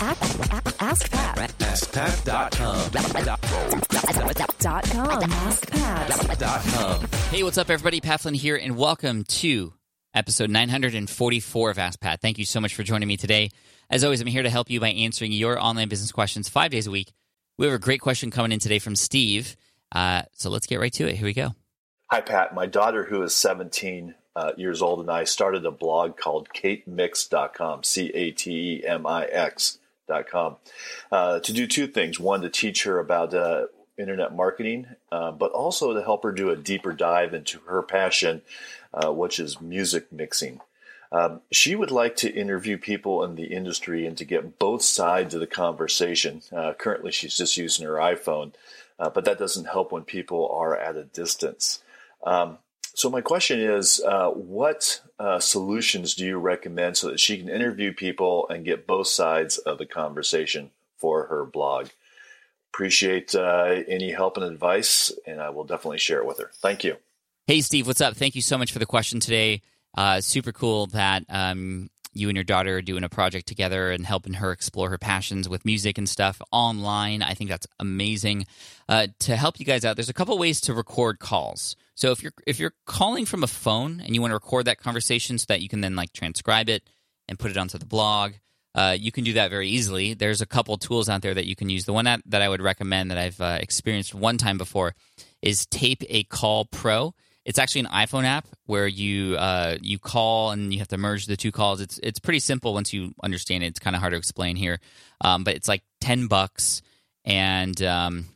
Ask, ask, ask Pat. AskPat.com. Dot com. Ask Dot com. Hey, what's up, everybody? Pat Flynn here, and welcome to episode 944 of Ask Pat. Thank you so much for joining me today. As always, I'm here to help you by answering your online business questions five days a week. We have a great question coming in today from Steve. Uh, so let's get right to it. Here we go. Hi, Pat. My daughter, who is 17 uh, years old, and I started a blog called catemix.com, C A T E M I X.com, uh, to do two things. One, to teach her about uh, internet marketing, uh, but also to help her do a deeper dive into her passion, uh, which is music mixing. Um, she would like to interview people in the industry and to get both sides of the conversation. Uh, currently, she's just using her iPhone, uh, but that doesn't help when people are at a distance. Um, so, my question is uh, what uh, solutions do you recommend so that she can interview people and get both sides of the conversation for her blog? Appreciate uh, any help and advice, and I will definitely share it with her. Thank you. Hey, Steve, what's up? Thank you so much for the question today. Uh, super cool that um, you and your daughter are doing a project together and helping her explore her passions with music and stuff online. I think that's amazing. Uh, to help you guys out, there's a couple ways to record calls. So if you're if you're calling from a phone and you want to record that conversation so that you can then like transcribe it and put it onto the blog, uh, you can do that very easily. There's a couple tools out there that you can use. The one that, that I would recommend that I've uh, experienced one time before is TapeACall Pro. It's actually an iPhone app where you uh, you call and you have to merge the two calls. It's it's pretty simple once you understand it. It's kind of hard to explain here, um, but it's like ten bucks, and um,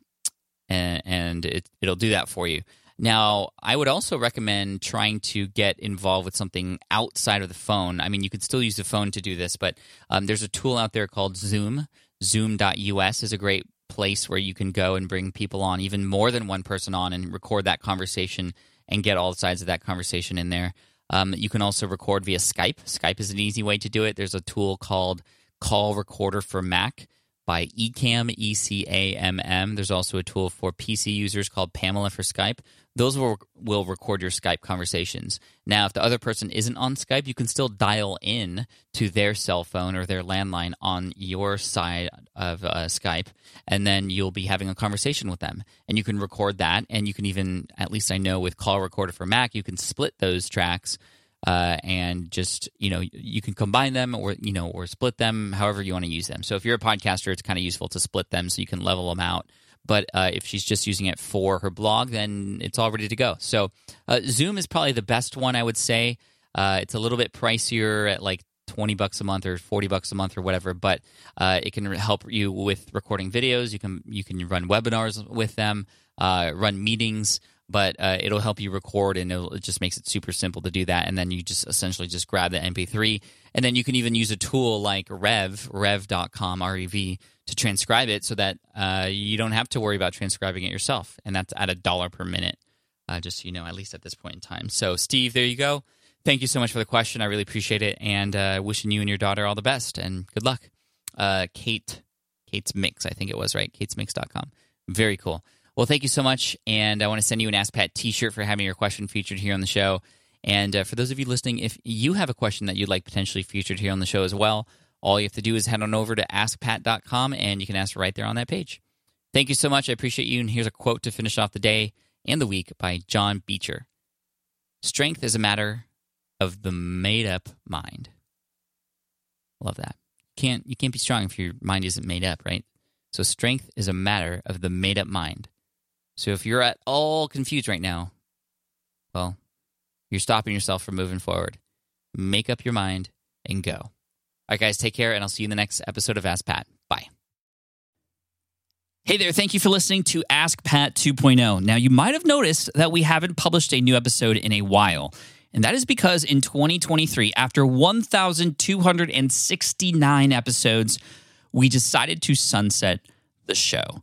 and, and it, it'll do that for you. Now, I would also recommend trying to get involved with something outside of the phone. I mean, you could still use the phone to do this, but um, there's a tool out there called Zoom. Zoom.us is a great place where you can go and bring people on, even more than one person on, and record that conversation and get all sides of that conversation in there. Um, you can also record via Skype. Skype is an easy way to do it. There's a tool called Call Recorder for Mac by Ecamm, E C A M M. There's also a tool for PC users called Pamela for Skype. Those will will record your Skype conversations. Now, if the other person isn't on Skype, you can still dial in to their cell phone or their landline on your side of uh, Skype, and then you'll be having a conversation with them. And you can record that, and you can even, at least I know with Call Recorder for Mac, you can split those tracks uh, and just you know you can combine them or you know or split them however you want to use them. So if you're a podcaster it's kind of useful to split them so you can level them out. But uh, if she's just using it for her blog then it's all ready to go. So uh, zoom is probably the best one i would say. Uh, it's a little bit pricier at like 20 bucks a month or 40 bucks a month or whatever but uh, it can help you with recording videos. You can you can run webinars with them uh, run meetings but uh, it'll help you record and it just makes it super simple to do that. And then you just essentially just grab the mp3 and then you can even use a tool like rev rev.com rev to transcribe it so that uh, you don't have to worry about transcribing it yourself. And that's at a dollar per minute uh, just so you know at least at this point in time. So steve there you go. Thank you so much for the question. I really appreciate it. And uh, wishing you and your daughter all the best and good luck. Uh, kate kate's mix i think it was right? Katesmix.com very cool well, thank you so much. And I want to send you an Ask Pat t shirt for having your question featured here on the show. And uh, for those of you listening, if you have a question that you'd like potentially featured here on the show as well, all you have to do is head on over to askpat.com and you can ask right there on that page. Thank you so much. I appreciate you. And here's a quote to finish off the day and the week by John Beecher Strength is a matter of the made up mind. Love that. Can't you can't be strong if your mind isn't made up, right? So strength is a matter of the made up mind. So if you're at all confused right now, well, you're stopping yourself from moving forward. Make up your mind and go. All right, guys, take care, and I'll see you in the next episode of Ask Pat. Bye. Hey there, thank you for listening to Ask Pat 2.0. Now, you might have noticed that we haven't published a new episode in a while. And that is because in 2023, after 1,269 episodes, we decided to sunset the show